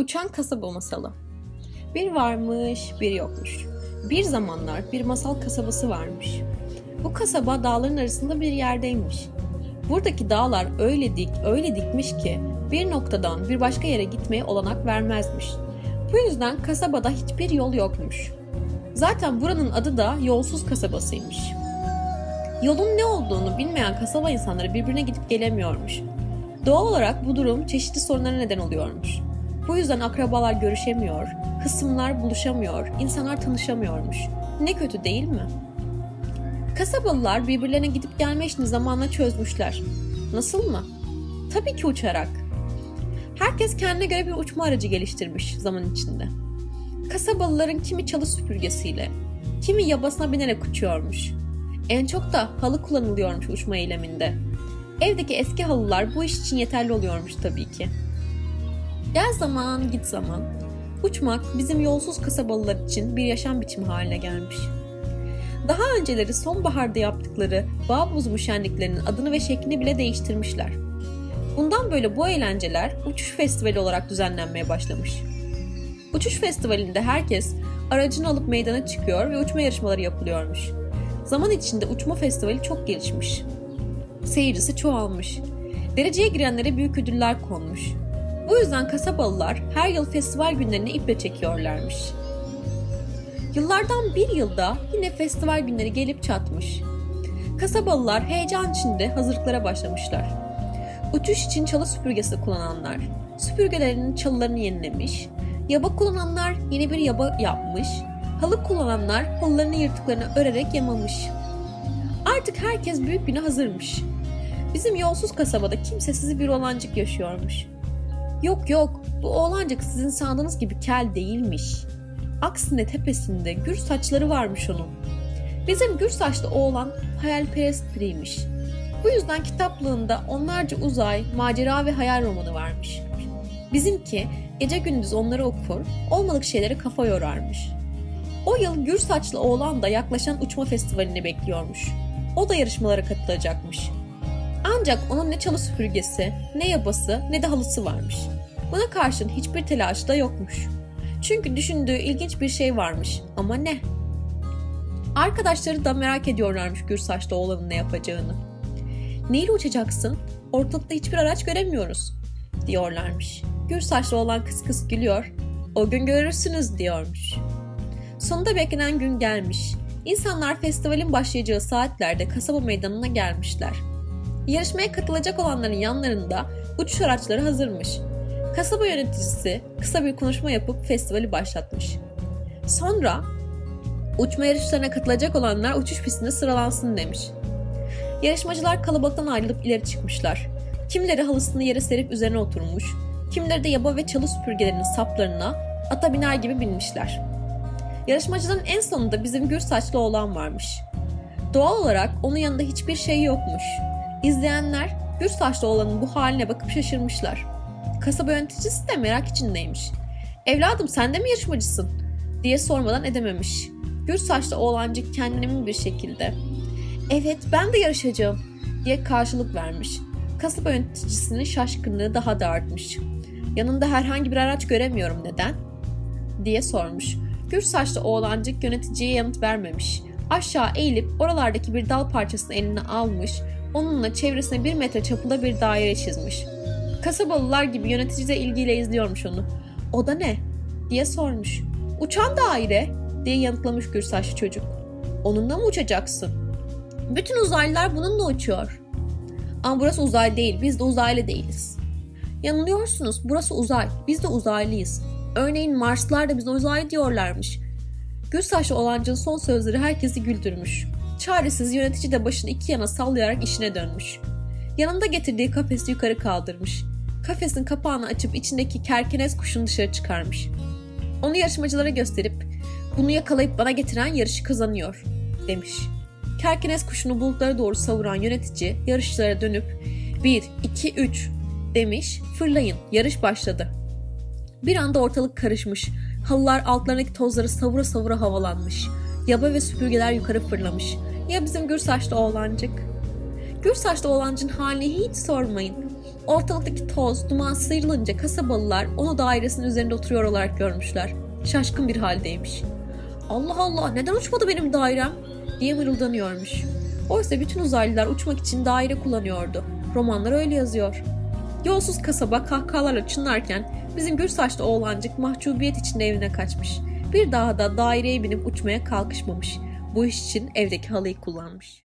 Uçan kasaba masalı. Bir varmış, bir yokmuş. Bir zamanlar bir masal kasabası varmış. Bu kasaba dağların arasında bir yerdeymiş. Buradaki dağlar öyle dik, öyle dikmiş ki bir noktadan bir başka yere gitmeye olanak vermezmiş. Bu yüzden kasabada hiçbir yol yokmuş. Zaten buranın adı da yolsuz kasabasıymış. Yolun ne olduğunu bilmeyen kasaba insanları birbirine gidip gelemiyormuş. Doğal olarak bu durum çeşitli sorunlara neden oluyormuş. Bu yüzden akrabalar görüşemiyor, kısımlar buluşamıyor, insanlar tanışamıyormuş. Ne kötü değil mi? Kasabalılar birbirlerine gidip gelme işini zamanla çözmüşler. Nasıl mı? Tabii ki uçarak. Herkes kendine göre bir uçma aracı geliştirmiş zaman içinde. Kasabalıların kimi çalı süpürgesiyle, kimi yabasına binerek uçuyormuş. En çok da halı kullanılıyormuş uçma eyleminde. Evdeki eski halılar bu iş için yeterli oluyormuş tabii ki. Gel zaman git zaman. Uçmak bizim yolsuz kasabalılar için bir yaşam biçimi haline gelmiş. Daha önceleri sonbaharda yaptıkları bağ bozumu şenliklerinin adını ve şeklini bile değiştirmişler. Bundan böyle bu eğlenceler uçuş festivali olarak düzenlenmeye başlamış. Uçuş festivalinde herkes aracını alıp meydana çıkıyor ve uçma yarışmaları yapılıyormuş. Zaman içinde uçma festivali çok gelişmiş. Seyircisi çoğalmış. Dereceye girenlere büyük ödüller konmuş. Bu yüzden kasabalılar her yıl festival günlerini iple çekiyorlarmış. Yıllardan bir yılda yine festival günleri gelip çatmış. Kasabalılar heyecan içinde hazırlıklara başlamışlar. Uçuş için çalı süpürgesi kullananlar süpürgelerinin çalılarını yenilemiş, yaba kullananlar yeni bir yaba yapmış, halı kullananlar halılarını yırtıklarını örerek yamamış. Artık herkes büyük güne hazırmış. Bizim yolsuz kasabada kimsesiz bir olancık yaşıyormuş. Yok yok bu oğlancık sizin sandığınız gibi kel değilmiş. Aksine tepesinde gür saçları varmış onun. Bizim gür saçlı oğlan hayalperest biriymiş. Bu yüzden kitaplığında onlarca uzay, macera ve hayal romanı varmış. Bizimki gece gündüz onları okur, olmadık şeylere kafa yorarmış. O yıl gür saçlı oğlan da yaklaşan uçma festivalini bekliyormuş. O da yarışmalara katılacakmış. Ancak onun ne çalı süpürgesi, ne yabası, ne de halısı varmış. Buna karşın hiçbir telaşı da yokmuş. Çünkü düşündüğü ilginç bir şey varmış ama ne? Arkadaşları da merak ediyorlarmış gür saçlı oğlanın ne yapacağını. Neyle uçacaksın? Ortalıkta hiçbir araç göremiyoruz diyorlarmış. Gür saçlı olan kıs kıs gülüyor. O gün görürsünüz diyormuş. Sonunda beklenen gün gelmiş. İnsanlar festivalin başlayacağı saatlerde kasaba meydanına gelmişler. Yarışmaya katılacak olanların yanlarında uçuş araçları hazırmış. Kasaba yöneticisi kısa bir konuşma yapıp festivali başlatmış. Sonra uçma yarışlarına katılacak olanlar uçuş pistinde sıralansın demiş. Yarışmacılar kalabalıktan ayrılıp ileri çıkmışlar. Kimileri halısını yere serip üzerine oturmuş, kimileri de yaba ve çalı süpürgelerinin saplarına ata biner gibi binmişler. Yarışmacıların en sonunda bizim gür saçlı oğlan varmış. Doğal olarak onun yanında hiçbir şey yokmuş. İzleyenler gür saçlı oğlanın bu haline bakıp şaşırmışlar. Kasaba yöneticisi de merak içindeymiş. Evladım sen de mi yarışmacısın? diye sormadan edememiş. Gür saçlı oğlancık kendine bir şekilde. Evet ben de yarışacağım diye karşılık vermiş. Kasaba yöneticisinin şaşkınlığı daha da artmış. Yanında herhangi bir araç göremiyorum neden? diye sormuş. Gür saçlı oğlancık yöneticiye yanıt vermemiş. Aşağı eğilip oralardaki bir dal parçasını eline almış, onunla çevresine bir metre çapında bir daire çizmiş. Kasabalılar gibi yönetici de ilgiyle izliyormuş onu. O da ne? diye sormuş. Uçan daire diye yanıtlamış gür saçlı çocuk. Onunla mı uçacaksın? Bütün uzaylılar bununla uçuyor. Ama burası uzay değil, biz de uzaylı değiliz. Yanılıyorsunuz, burası uzay, biz de uzaylıyız. Örneğin Marslılar da bize uzay diyorlarmış. Gül saçlı olancın son sözleri herkesi güldürmüş. Çaresiz yönetici de başını iki yana sallayarak işine dönmüş. Yanında getirdiği kafesi yukarı kaldırmış. Kafesin kapağını açıp içindeki kerkenes kuşunu dışarı çıkarmış. Onu yarışmacılara gösterip bunu yakalayıp bana getiren yarışı kazanıyor demiş. Kerkenes kuşunu bulutlara doğru savuran yönetici yarışçılara dönüp 1, 2, 3 demiş fırlayın yarış başladı. Bir anda ortalık karışmış. Halılar altlarındaki tozları savura savura havalanmış. Yaba ve süpürgeler yukarı fırlamış. Ya bizim gür saçlı oğlancık? Gür saçlı oğlancın halini hiç sormayın. Ortalıktaki toz, duman sıyrılınca kasabalılar onu dairesinin üzerinde oturuyor olarak görmüşler. Şaşkın bir haldeymiş. Allah Allah neden uçmadı benim dairem diye mırıldanıyormuş. Oysa bütün uzaylılar uçmak için daire kullanıyordu. Romanlar öyle yazıyor. Yolsuz kasaba kahkahalarla çınlarken bizim gür saçlı oğlancık mahcubiyet içinde evine kaçmış. Bir daha da daireye binip uçmaya kalkışmamış. Bu iş için evdeki halıyı kullanmış.